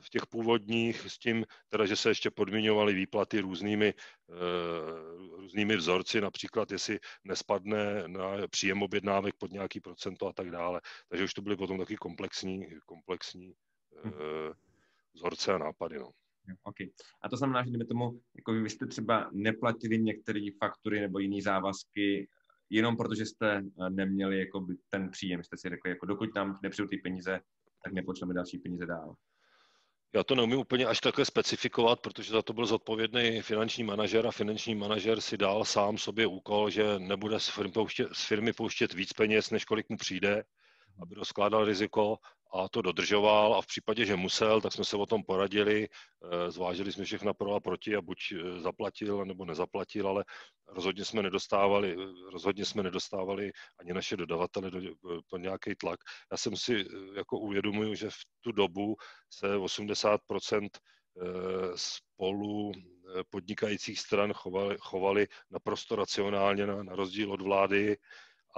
v těch původních s tím, teda, že se ještě podmiňovaly výplaty různými, různými vzorci, například jestli nespadne na příjem objednávek pod nějaký procento a tak dále. Takže už to byly potom taky komplexní, komplexní hm. vzorce a nápady. No. Okay. A to znamená, že tomu, jako vy jste třeba neplatili některé faktury nebo jiné závazky jenom protože jste eh, neměli jako ten příjem, jste si řekli, jako dokud nám nepřijdu ty peníze, tak nepočneme další peníze dál. Já to neumím úplně až takhle specifikovat, protože za to byl zodpovědný finanční manažer a finanční manažer si dal sám sobě úkol, že nebude z firmy pouštět, z firmy pouštět víc peněz, než kolik mu přijde, aby rozkládal riziko a to dodržoval a v případě, že musel, tak jsme se o tom poradili, eh, zvážili jsme všechna pro a proti a buď eh, zaplatil nebo nezaplatil, ale rozhodně jsme nedostávali, eh, rozhodně jsme nedostávali ani naše dodavatele do, do nějaký tlak. Já jsem si jako uvědomuju, že v tu dobu se 80% spolu podnikajících stran chovali, chovali naprosto racionálně na, na rozdíl od vlády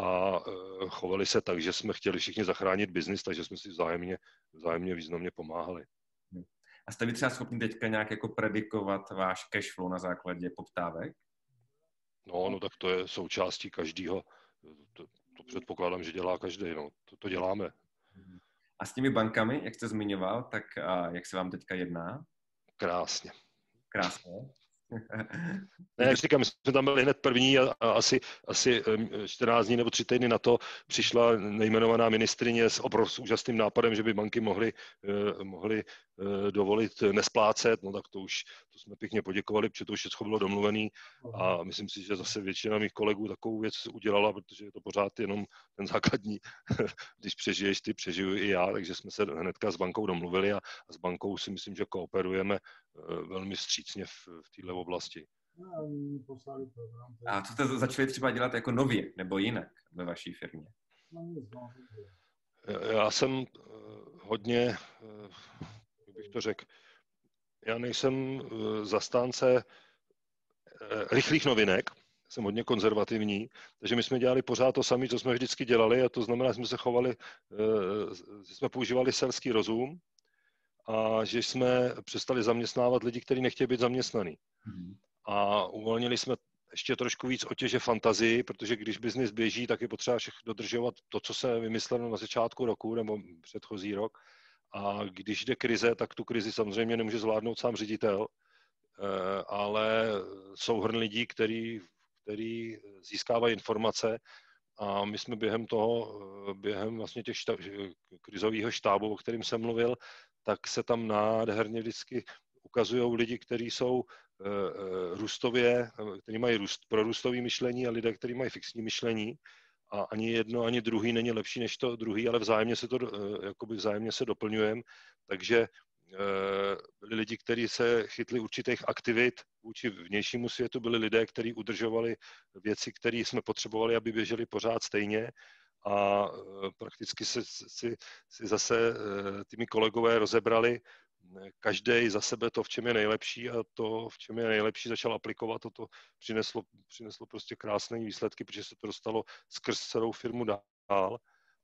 a e, chovali se tak, že jsme chtěli všichni zachránit biznis, takže jsme si vzájemně, vzájemně významně pomáhali. A jste vy třeba schopni teďka nějak jako predikovat váš cash flow na základě poptávek? No, no tak to je součástí každého. To, to předpokládám, že dělá každý. No. To, to děláme. A s těmi bankami, jak jste zmiňoval, tak a jak se vám teďka jedná? Krásně. Krásně. Ne, jak říkám, my jsme tam byli hned první a, a asi, asi 14 dní nebo 3 týdny na to přišla nejmenovaná ministrině s obrovským úžasným nápadem, že by banky mohly, eh, mohly eh, dovolit nesplácet, no tak to už to jsme pěkně poděkovali, protože to už všechno bylo domluvené a myslím si, že zase většina mých kolegů takovou věc udělala, protože je to pořád jenom ten základní, když přežiješ ty, přežiju i já, takže jsme se hnedka s bankou domluvili a, a s bankou si myslím, že kooperujeme eh, velmi vstřícně v, v této oblasti. A co jste začali třeba dělat jako nově nebo jinak ve vaší firmě? Já jsem eh, hodně, eh, jak bych to řekl, já nejsem eh, zastánce rychlých novinek, jsem hodně konzervativní, takže my jsme dělali pořád to samé, co jsme vždycky dělali a to znamená, že jsme se chovali, že jsme používali selský rozum a že jsme přestali zaměstnávat lidi, kteří nechtějí být zaměstnaný. Mm-hmm a uvolnili jsme ještě trošku víc otěže fantazii, protože když biznis běží, tak je potřeba všech dodržovat to, co se vymyslelo na začátku roku nebo předchozí rok. A když jde krize, tak tu krizi samozřejmě nemůže zvládnout sám ředitel, eh, ale souhrn lidí, který, který získávají informace a my jsme během toho, eh, během vlastně těch štab, krizového štábu, o kterým jsem mluvil, tak se tam nádherně vždycky ukazují lidi, kteří jsou Eh, eh, růstově, kteří mají růst, prorůstový myšlení a lidé, kteří mají fixní myšlení. A ani jedno, ani druhý není lepší než to druhý, ale vzájemně se to, eh, jakoby vzájemně se doplňujeme, takže byli lidi, kteří se chytli určitých aktivit vůči vnějšímu světu, byli lidé, kteří udržovali věci, které jsme potřebovali, aby běžely pořád stejně a prakticky si, si, si zase těmi kolegové rozebrali každý za sebe to, v čem je nejlepší a to, v čem je nejlepší, začal aplikovat a to přineslo, přineslo prostě krásné výsledky, protože se to dostalo skrz celou firmu dál.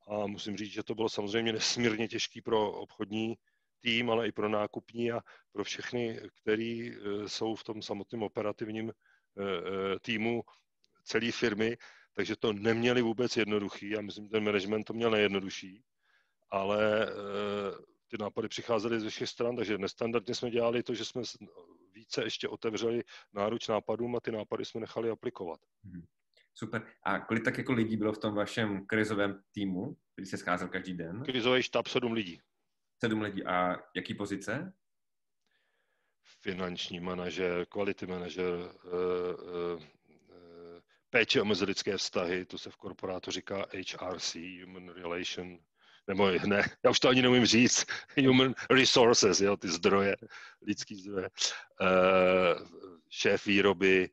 A musím říct, že to bylo samozřejmě nesmírně těžký pro obchodní tým, ale i pro nákupní a pro všechny, kteří e, jsou v tom samotném operativním týmu celé firmy, takže to neměli vůbec jednoduchý. Já myslím, že ten management to měl nejjednodušší, ale ty nápady přicházely ze všech stran, takže nestandardně jsme dělali to, že jsme více ještě otevřeli náruč nápadům a ty nápady jsme nechali aplikovat. Mhm. Super. A kolik tak jako lidí bylo v tom vašem krizovém týmu, který se scházel každý den? Krizový štáb sedm lidí. Sedm lidí. A jaký pozice? Finanční manažer, quality manažer, uh, uh, péče o mezilidské vztahy, to se v korporátu říká HRC, Human Relation nebo ne, já už to ani neumím říct, human resources, jo, ty zdroje, lidský zdroje, uh, šéf výroby,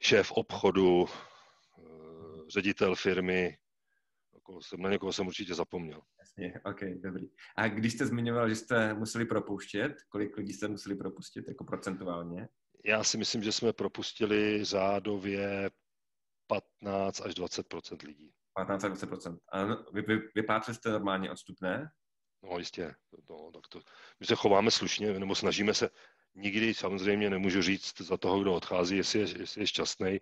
šéf obchodu, uh, ředitel firmy, na někoho jsem určitě zapomněl. Jasně, ok, dobrý. A když jste zmiňoval, že jste museli propouštět, kolik lidí jste museli propustit, jako procentuálně? Já si myslím, že jsme propustili řádově 15 až 20% lidí. 15 20% A vy, vy, vypláceli jste normálně odstupné? No jistě, no, tak to, my se chováme slušně, nebo snažíme se, nikdy samozřejmě nemůžu říct za toho, kdo odchází, jestli je, jestli je šťastný.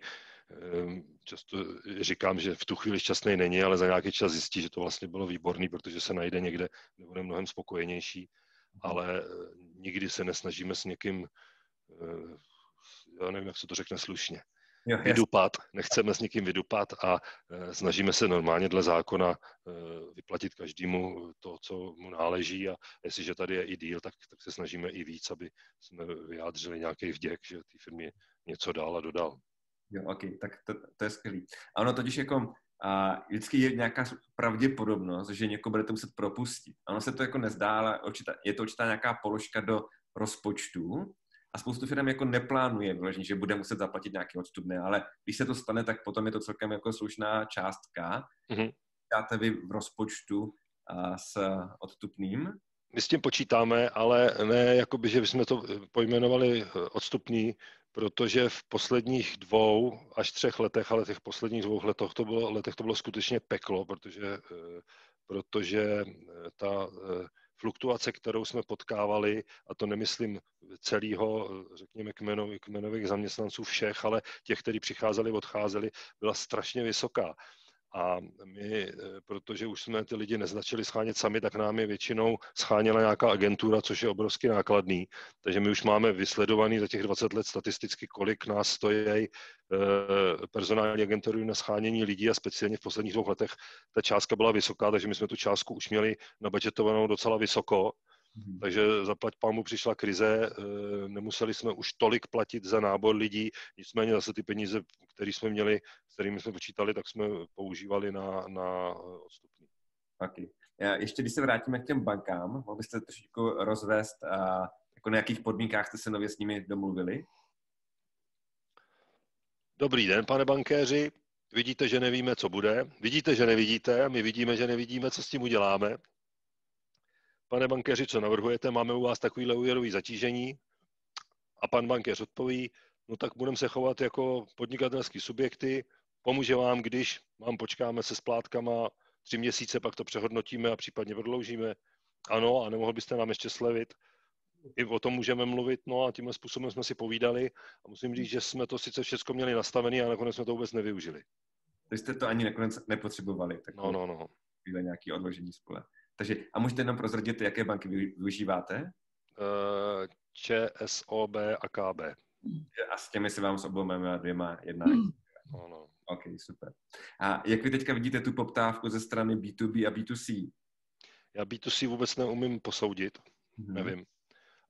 Ehm, často říkám, že v tu chvíli šťastný není, ale za nějaký čas zjistí, že to vlastně bylo výborný, protože se najde někde, kde bude mnohem spokojenější, ale eh, nikdy se nesnažíme s někým, eh, já nevím, jak se to řekne slušně, jo, vydupat, nechceme s někým vydupat a e, snažíme se normálně dle zákona e, vyplatit každému to, co mu náleží a jestliže tady je i díl, tak, tak se snažíme i víc, aby jsme vyjádřili nějaký vděk, že té firmě něco dál a dodal. Jo, ok, tak to, to je skvělý. Ano, totiž jako a vždycky je nějaká pravděpodobnost, že někoho budete muset propustit. Ano se to jako nezdá, ale určitá, je to určitá nějaká položka do rozpočtu, a spoustu firm jako neplánuje vyloženě, že bude muset zaplatit nějaké odstupné, ale když se to stane, tak potom je to celkem jako slušná částka. Mm-hmm. Dáte vy v rozpočtu a s odstupným? My s tím počítáme, ale ne, jakoby, že bychom to pojmenovali eh, odstupný, protože v posledních dvou až třech letech, ale těch posledních dvou letech to bylo, letech to bylo skutečně peklo, protože, eh, protože eh, ta fluktuace, kterou jsme potkávali, a to nemyslím celého, řekněme, kmenových, kmenových zaměstnanců všech, ale těch, kteří přicházeli, odcházeli, byla strašně vysoká. A my, eh, protože už jsme ty lidi neznačili schánět sami, tak nám je většinou scháněla nějaká agentura, což je obrovsky nákladný. Takže my už máme vysledovaný za těch 20 let statisticky, kolik nás stojí eh, personální agentury na schánění lidí a speciálně v posledních dvou letech ta částka byla vysoká, takže my jsme tu částku už měli nabudgetovanou docela vysoko. Takže zaplať pámu přišla krize, eh, nemuseli jsme už tolik platit za nábor lidí, nicméně zase ty peníze, které jsme měli, s kterými jsme počítali, tak jsme používali na, na odstupní. Okay. Já ještě když se vrátíme k těm bankám, mohl byste trošičku rozvést, a jako na jakých podmínkách jste se nově s nimi domluvili? Dobrý den, pane bankéři. Vidíte, že nevíme, co bude. Vidíte, že nevidíte. My vidíme, že nevidíme, co s tím uděláme pane bankéři, co navrhujete, máme u vás takovýhle úvěrový zatížení a pan bankéř odpoví, no tak budeme se chovat jako podnikatelský subjekty, pomůže vám, když vám počkáme se splátkama tři měsíce, pak to přehodnotíme a případně prodloužíme. Ano, a nemohl byste nám ještě slevit. I o tom můžeme mluvit, no a tímhle způsobem jsme si povídali a musím říct, že jsme to sice všechno měli nastavené a nakonec jsme to vůbec nevyužili. Vy jste to ani nakonec nepotřebovali. Tak no, no, no. Nějaký odložení spole. Takže a můžete jenom prozradit, jaké banky využíváte? Uh, ČSOB a KB. A s těmi se vám s obou dvěma jednání. Hmm. Ano. OK, super. A jak vy teďka vidíte tu poptávku ze strany B2B a B2C? Já B2C vůbec neumím posoudit, mm-hmm. nevím.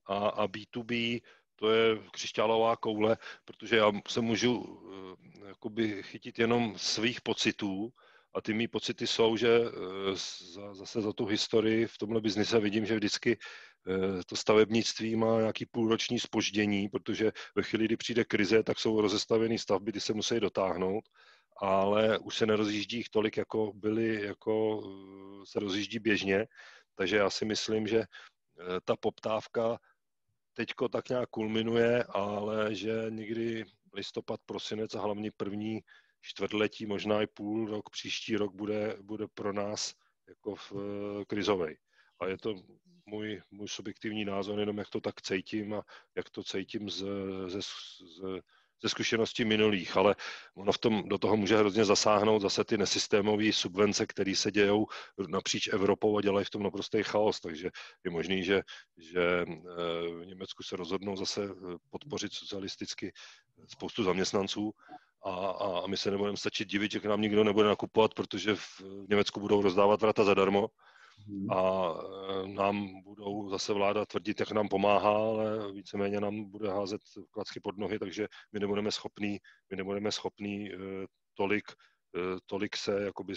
A, a B2B to je křišťálová koule, protože já se můžu uh, jakoby chytit jenom svých pocitů a ty mý pocity jsou, že eh, za, zase za tu historii v tomhle biznise vidím, že vždycky eh, to stavebnictví má nějaký půlroční spoždění, protože ve chvíli, kdy přijde krize, tak jsou rozestavené stavby, ty se musí dotáhnout, ale už se nerozjíždí jich tolik, jako byly, jako eh, se rozjíždí běžně. Takže já si myslím, že ta poptávka teďko tak nějak kulminuje, ale že někdy listopad, prosinec a hlavně první čtvrtletí, možná i půl rok, příští rok bude, bude pro nás jako v eh, krizovej. A je to můj, můj subjektivní názor, jenom jak to tak cítím a jak to cítím z, ze, z, ze zkušeností minulých, ale ono v tom, do toho může hrozně zasáhnout zase ty nesystémové subvence, které se dějou napříč Evropou a dělají v tom naprostý chaos, takže je možný, že, že eh, v Německu se rozhodnou zase eh, podpořit socialisticky spoustu zaměstnanců a, a, a my se nebudeme stačit divit, že k nám nikdo nebude nakupovat, protože v Německu budou rozdávat vrata zadarmo mhm. a e, nám budou zase vláda tvrdit, jak nám pomáhá, ale víceméně nám bude házet klacky pod nohy, takže my nebudeme schopní, my nebudeme schopní e, tolik, e, tolik se jakoby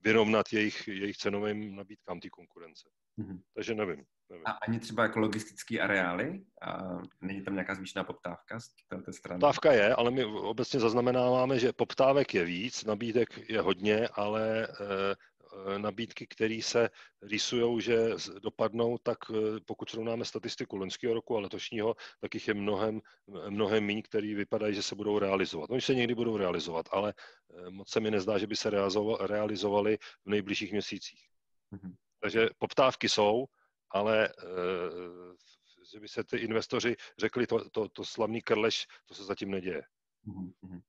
vyrovnat jejich, jejich cenovým nabídkám té konkurence. Mm-hmm. Takže nevím. A ani třeba jako logistické areály? A není tam nějaká zvýšená poptávka z této strany? Poptávka je, ale my obecně zaznamenáváme, že poptávek je víc, nabídek je hodně, ale e, nabídky, které se rýsují, že dopadnou, tak e, pokud srovnáme statistiku loňského roku a letošního, tak jich je mnohem, mnohem méně, který vypadají, že se budou realizovat. Oni se někdy budou realizovat, ale e, moc se mi nezdá, že by se realizovali v nejbližších měsících. Mhm. Takže poptávky jsou, ale že by se ty investoři řekli, to, to, to slavný krleš, to se zatím neděje. Mm-hmm.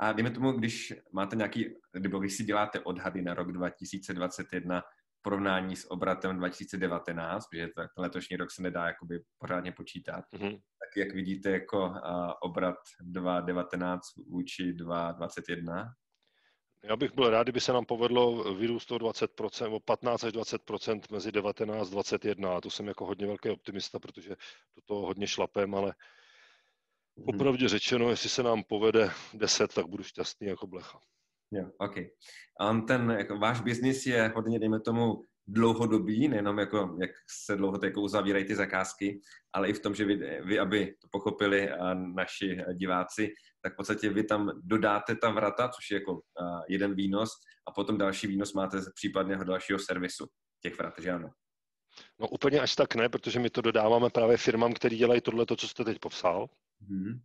A dejme tomu, když máte nějaký, nebo když si děláte odhady na rok 2021 v porovnání s obratem 2019, protože ten letošní rok se nedá jakoby pořádně počítat, mm-hmm. tak jak vidíte jako uh, obrat 2019 vůči 2021? Já bych byl rád, kdyby se nám povedlo vyrůst o 20%, o 15 až 20% mezi 19 a 21. A to jsem jako hodně velký optimista, protože do toho hodně šlapem, ale hmm. opravdu řečeno, jestli se nám povede 10, tak budu šťastný jako blecha. Jo, OK. Um, ten, jako, váš biznis je hodně, dejme tomu, dlouhodobý, nejenom jako, jak se dlouho jako uzavírají ty zakázky, ale i v tom, že vy, vy aby to pochopili a naši diváci, tak v podstatě vy tam dodáte ta vrata, což je jako jeden výnos a potom další výnos máte z případného dalšího servisu těch vrat, že ano? No úplně až tak ne, protože my to dodáváme právě firmám, které dělají tohle, to, co jste teď popsal. Hmm.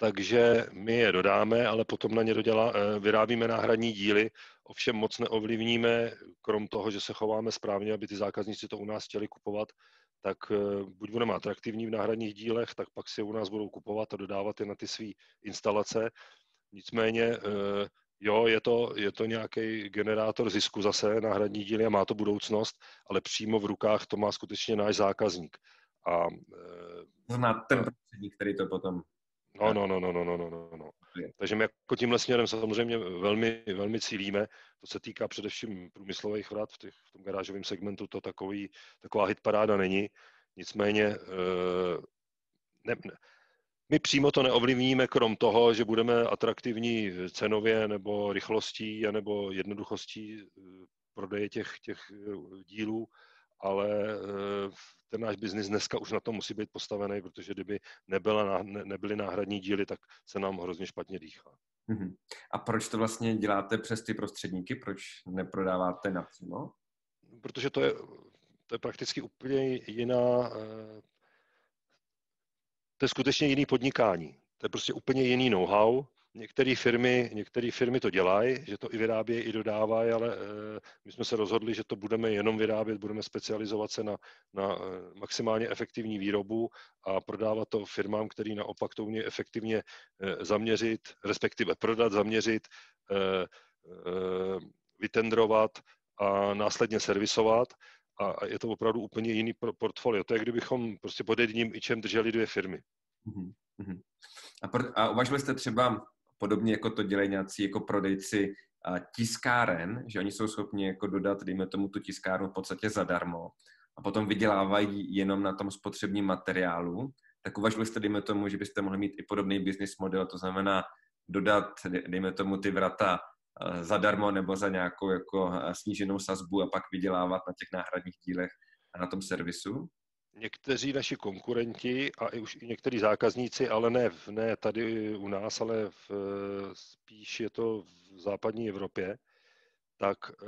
Takže my je dodáme, ale potom na ně dodělá, eh, vyrábíme náhradní díly, ovšem moc neovlivníme, krom toho, že se chováme správně, aby ty zákazníci to u nás chtěli kupovat, tak eh, buď budeme atraktivní v náhradních dílech, tak pak si u nás budou kupovat a dodávat je na ty své instalace. Nicméně, eh, jo, je to, je to nějaký generátor zisku zase, náhradní díly a má to budoucnost, ale přímo v rukách to má skutečně náš zákazník. A, Zná ten prostředník, který to potom no, no, no, no, no, no, no. no. Takže my jako tímhle směrem samozřejmě velmi, velmi cílíme. To se týká především průmyslových vrat. V, těch, v tom garážovém segmentu to takový, taková hitparáda není. Nicméně eh, ne, ne, my přímo to neovlivníme, krom toho, že budeme atraktivní cenově nebo rychlostí nebo jednoduchostí eh, prodeje těch, těch eh, dílů, ale ten náš biznis dneska už na to musí být postavený, protože kdyby nebyla, ne, nebyly náhradní díly, tak se nám hrozně špatně dýchá. Mm-hmm. A proč to vlastně děláte přes ty prostředníky? Proč neprodáváte napřímo? Protože to je, to je prakticky úplně jiná, eh, to je skutečně jiný podnikání. To je prostě úplně jiný know-how, Některé firmy, některé firmy to dělají, že to i vyrábějí, i dodávají, ale uh, my jsme se rozhodli, že to budeme jenom vyrábět, budeme specializovat se na, na uh, maximálně efektivní výrobu a prodávat to firmám, který naopak to umějí efektivně uh, zaměřit, respektive prodat, zaměřit, vytendrovat a následně servisovat a je to opravdu úplně jiný portfolio. To je, kdybychom prostě pod jedním ičem drželi dvě firmy. Uh-huh. A, pro, a uvažovali jste třeba podobně jako to dělají nějací jako prodejci tiskáren, že oni jsou schopni jako dodat, dejme tomu, tu tiskárnu v podstatě zadarmo a potom vydělávají jenom na tom spotřebním materiálu, tak uvažovali jste, dejme tomu, že byste mohli mít i podobný business model, to znamená dodat, dejme tomu, ty vrata zadarmo nebo za nějakou jako sníženou sazbu a pak vydělávat na těch náhradních dílech a na tom servisu? Někteří naši konkurenti a i už i někteří zákazníci, ale ne, ne tady u nás, ale v, spíš je to v západní Evropě, tak eh,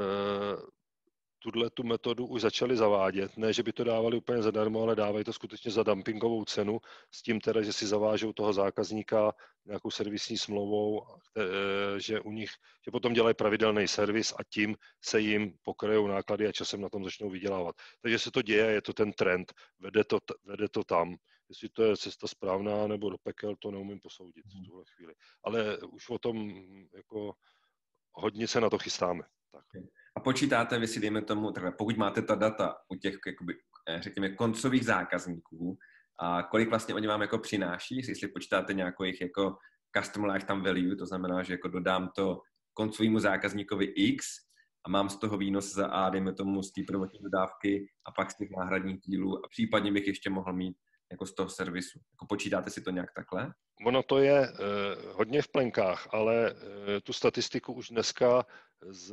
tuhle tu metodu už začali zavádět. Ne, že by to dávali úplně zadarmo, ale dávají to skutečně za dumpingovou cenu, s tím teda, že si zavážou toho zákazníka nějakou servisní smlouvou, že u nich, že potom dělají pravidelný servis a tím se jim pokryjou náklady a časem na tom začnou vydělávat. Takže se to děje, je to ten trend, vede to, vede to tam. Jestli to je cesta správná nebo do pekel, to neumím posoudit v tuhle chvíli. Ale už o tom jako hodně se na to chystáme. Tak. Počítáte vy si, dejme tomu, takhle, pokud máte ta data u těch, jakoby, eh, řekněme, koncových zákazníků, a kolik vlastně oni vám jako přináší, jestli počítáte nějakou jejich jako customer lifetime value, to znamená, že jako dodám to koncovému zákazníkovi X a mám z toho výnos za A, dejme tomu z té prvotní dodávky a pak z těch náhradních dílů a případně bych ještě mohl mít jako z toho servisu. Jako počítáte si to nějak takhle? Ono to je eh, hodně v plenkách, ale eh, tu statistiku už dneska z,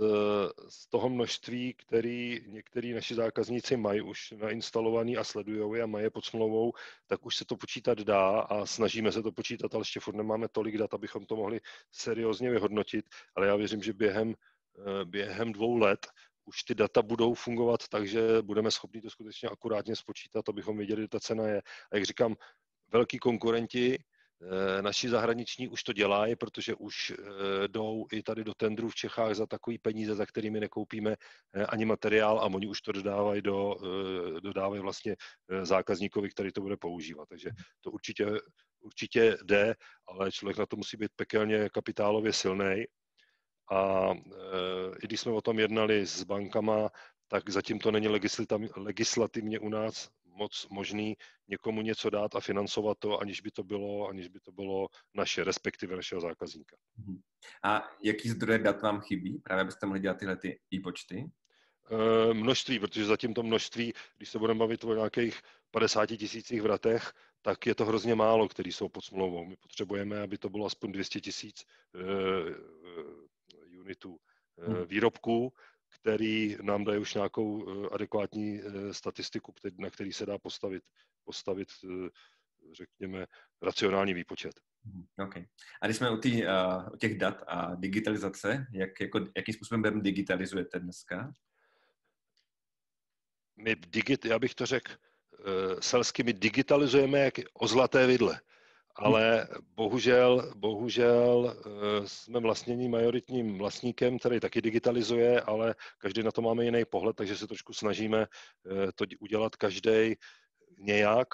z toho množství, který některý naši zákazníci mají už nainstalovaný a sledují a mají je pod smlouvou, tak už se to počítat dá a snažíme se to počítat, ale ještě furt nemáme tolik dat, abychom to mohli seriózně vyhodnotit, ale já věřím, že během, eh, během dvou let už ty data budou fungovat tak, že budeme schopni to skutečně akurátně spočítat, abychom věděli, kde ta cena je. A jak říkám, velký konkurenti Naši zahraniční už to dělají, protože už jdou i tady do tendrů v Čechách za takový peníze, za kterými nekoupíme ani materiál a oni už to dodávají, do, dodávají vlastně zákazníkovi, který to bude používat. Takže to určitě, určitě jde, ale člověk na to musí být pekelně kapitálově silný. A i když jsme o tom jednali s bankama, tak zatím to není legislativně u nás moc možný někomu něco dát a financovat to, aniž by to bylo, aniž by to bylo naše, respektive našeho zákazníka. Mhm. A jaký zdroje dat vám chybí? Právě byste mohli dělat tyhle ty e-počty? E, množství, protože zatím to množství, když se budeme bavit o nějakých 50 tisících vratech, tak je to hrozně málo, který jsou pod smlouvou. My potřebujeme, aby to bylo aspoň 200 tisíc e, e, unitů e, hmm. výrobků, který nám dají už nějakou eh, adekvátní eh, statistiku, na který se dá postavit, postavit eh, řekněme, racionální výpočet. Mhm, okay. A když jsme u, tý, uh, u těch dat a digitalizace, jak, jako, jakým způsobem digitalizujete dneska? My digit, já bych to řekl selsky, my digitalizujeme jak o zlaté vidle ale bohužel, bohužel eh, jsme vlastnění majoritním vlastníkem, který taky digitalizuje, ale každý na to máme jiný pohled, takže se trošku snažíme eh, to udělat každý nějak,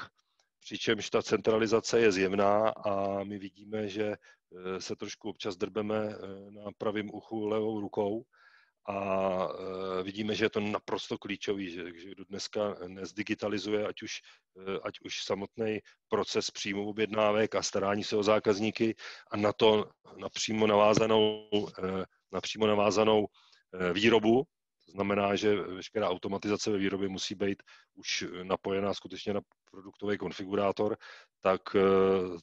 přičemž ta centralizace je zjevná a my vidíme, že eh, se trošku občas drbeme na pravém uchu levou rukou, a e, vidíme, že je to naprosto klíčový, že, kdo dneska nezdigitalizuje, ať už, e, ať už samotný proces příjmu objednávek a starání se o zákazníky a na to napřímo navázanou, e, napřímo navázanou výrobu, to znamená, že veškerá automatizace ve výrobě musí být už napojená skutečně na produktový konfigurátor, tak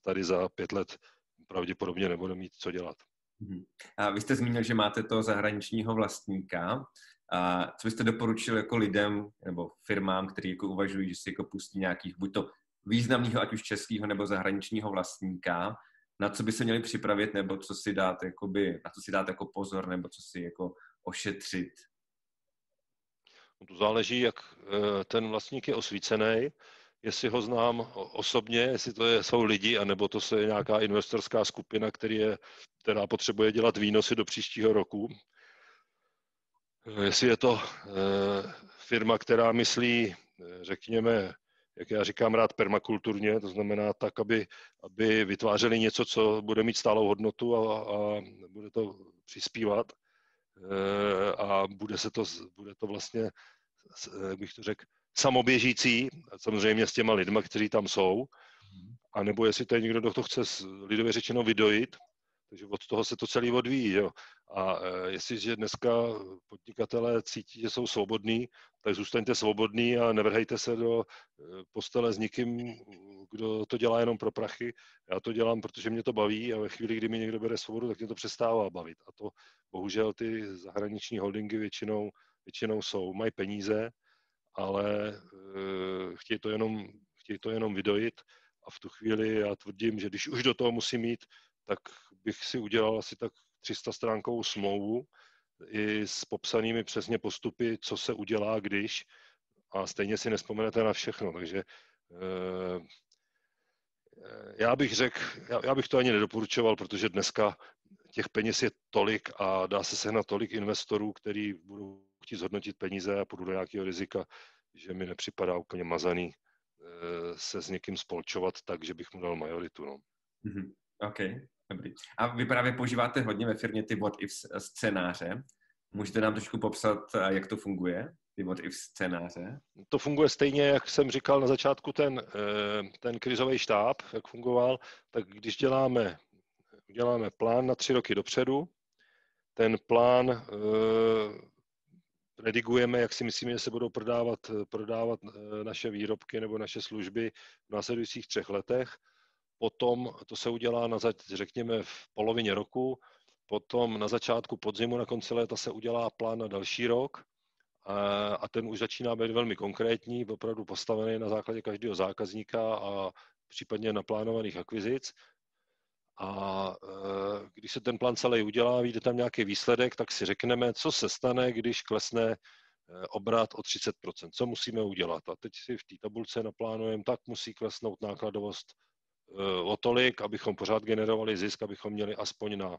tady za pět let pravděpodobně nebude mít co dělat. Mhm. A vy jste zmínil, že máte toho zahraničního vlastníka. A co byste doporučil jako lidem nebo firmám, kteří jako uvažují, že si jako pustí nějakých buď to významného, ať už českého nebo zahraničního vlastníka, na co by se měli připravit, nebo co si dát, jakoby, na co si dát jako pozor, nebo co si jako ošetřit? No to záleží, jak eh, ten vlastník je osvícený jestli ho znám osobně, jestli to je, jsou lidi, anebo to je nějaká investorská skupina, který je, která potřebuje dělat výnosy do příštího roku. Jestli je to eh, firma, která myslí, eh, řekněme, jak já říkám rád, permakulturně, to znamená tak, aby, aby vytvářeli něco, co bude mít stálou hodnotu a, a bude to přispívat eh, a bude se to, bude to vlastně, jak bych to řekl, samoběžící, samozřejmě s těma lidma, kteří tam jsou, a nebo jestli to je někdo, kdo to chce lidově řečeno vydojit, takže od toho se to celý odvíjí. Jo. A e, jestliže dneska podnikatelé cítí, že jsou svobodní, tak zůstaňte svobodní a nevrhejte se do e, postele s nikým, kdo to dělá jenom pro prachy. Já to dělám, protože mě to baví a ve chvíli, kdy mi někdo bere svobodu, tak mě to přestává bavit. A to bohužel ty zahraniční holdingy většinou, většinou jsou. Mají peníze, ale uh, chtějí, to jenom, chtějí to jenom vydojit. A v tu chvíli já tvrdím, že když už do toho musím mít, tak bych si udělal asi tak 300 stránkovou smlouvu i s popsanými přesně postupy, co se udělá, když. A stejně si nespomenete na všechno, takže uh, já bych řekl, já, já bych to ani nedoporučoval, protože dneska těch peněz je tolik a dá se sehnat tolik investorů, který budou chtít zhodnotit peníze a půjdu do nějakého rizika, že mi nepřipadá úplně mazaný eh, se s někým spolčovat tak, že bych mu dal majoritu. No. Mm-hmm. OK, dobrý. A vy právě používáte hodně ve firmě ty what if scénáře. Můžete nám trošku popsat, eh, jak to funguje, ty what if scénáře? To funguje stejně, jak jsem říkal na začátku, ten, eh, ten krizový štáb, jak fungoval, tak když děláme, děláme plán na tři roky dopředu, ten plán redigujeme, jak si myslíme, že se budou prodávat, prodávat eh, naše výrobky nebo naše služby v následujících třech letech. Potom to se udělá, na, řekněme, v polovině roku, potom na začátku podzimu, na konci léta se udělá plán na další rok a ten už začíná být velmi konkrétní, opravdu postavený na základě každého zákazníka a případně naplánovaných akvizic. A e, když se ten plán celý udělá, vyjde tam nějaký výsledek, tak si řekneme, co se stane, když klesne e, obrat o 30%. Co musíme udělat? A teď si v té tabulce naplánujeme, tak musí klesnout nákladovost o tolik, abychom pořád generovali zisk, abychom měli aspoň na,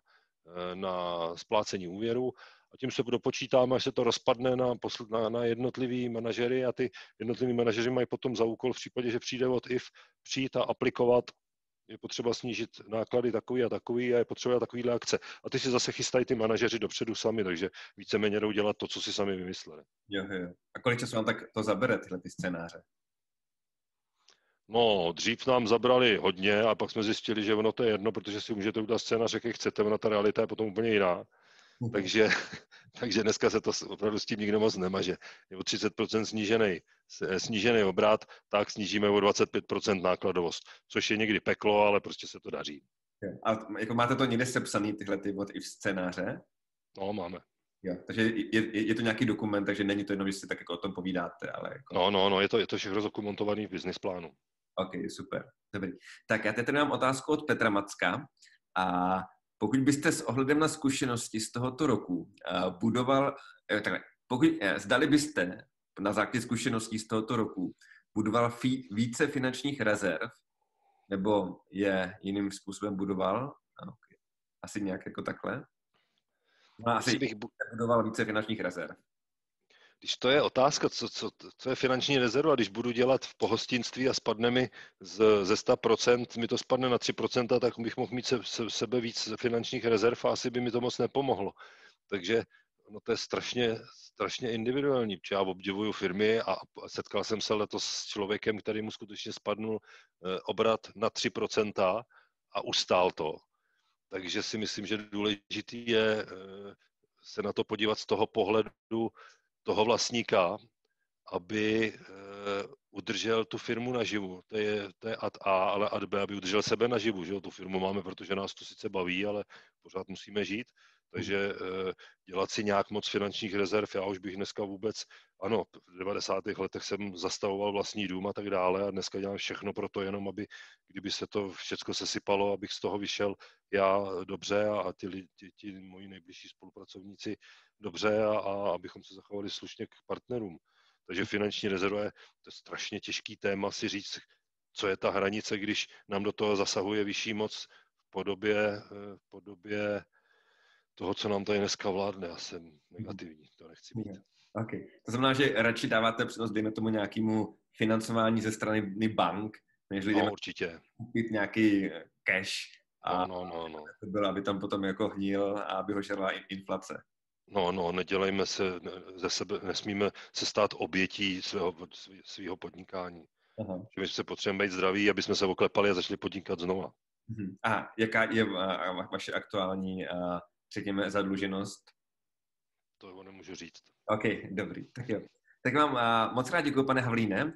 na splácení úvěru a tím se dopočítáme, až se to rozpadne na, na, na jednotlivý manažery a ty jednotliví manažeři mají potom za úkol v případě, že přijde od IF, přijít a aplikovat je potřeba snížit náklady takový a takový a je potřeba takovýhle akce. A ty si zase chystají ty manažeři dopředu sami, takže víceméně jdou dělat to, co si sami vymysleli. Jo, jo. A kolik času vám tak to zabere, tyhle ty scénáře? No, dřív nám zabrali hodně a pak jsme zjistili, že ono to je jedno, protože si můžete udělat scénář, jak chcete, ona ta realita je potom úplně jiná. Takže, takže dneska se to opravdu s tím nikdo moc nemaže. Je o 30% snížený, snížený obrat, tak snížíme o 25% nákladovost, což je někdy peklo, ale prostě se to daří. A jako máte to někde sepsaný, tyhle ty i v scénáře? No, máme. Jo, takže je, je, je, to nějaký dokument, takže není to jenom, že si tak jako o tom povídáte, ale jako... No, no, no, je to, je to všechno dokumentovaný v business plánu. OK, super, dobrý. Tak já teď mám otázku od Petra Macka a pokud byste s ohledem na zkušenosti z tohoto roku uh, budoval, eh, takhle, pokud, eh, zdali byste na základě zkušeností z tohoto roku budoval fi, více finančních rezerv, nebo je jiným způsobem budoval? Okay. Asi nějak jako takhle? No, asi bych bu- budoval více finančních rezerv. Když to je otázka, co, co, co je finanční rezerva, když budu dělat v pohostinství a spadne mi z, ze 100%, mi to spadne na 3%, tak bych mohl mít se, se, sebe víc finančních rezerv a asi by mi to moc nepomohlo. Takže no to je strašně, strašně individuální, já obdivuju firmy a setkal jsem se letos s člověkem, který mu skutečně spadnul eh, obrat na 3% a ustál to. Takže si myslím, že důležitý je eh, se na to podívat z toho pohledu, toho vlastníka, aby uh, udržel tu firmu naživu. To je, to je ad A, ale ad B, aby udržel sebe naživu. Že? Tu firmu máme, protože nás to sice baví, ale pořád musíme žít. Takže uh, dělat si nějak moc finančních rezerv, já už bych dneska vůbec, ano, v 90. letech jsem zastavoval vlastní dům a tak dále a dneska dělám všechno pro to jenom, aby, kdyby se to všechno sesypalo, abych z toho vyšel já dobře a, ty, ty, ty moji nejbližší spolupracovníci dobře a, a abychom se zachovali slušně k partnerům. Takže finanční rezerva je, to je strašně těžký téma si říct, co je ta hranice, když nám do toho zasahuje vyšší moc v podobě, eh, v podobě toho, co nám tady dneska vládne. Já jsem negativní, to nechci mít. OK. To znamená, že radši dáváte přednost, dejme tomu, nějakému financování ze strany bank, než lidem no, určitě. koupit nějaký cash a no, no, no, no. To bylo, aby tam potom jako hnil a aby ho žerla inflace. No, no, nedělejme se ze sebe, nesmíme se stát obětí svého, svého podnikání. Aha. Že my se potřebujeme být zdraví, aby jsme se oklepali a začali podnikat znova. Uh-huh. A jaká je vaše aktuální, řekněme, zadluženost? To nemůžu říct. OK, dobrý, tak jo. Tak vám moc rád děkuji, pane Havlíne.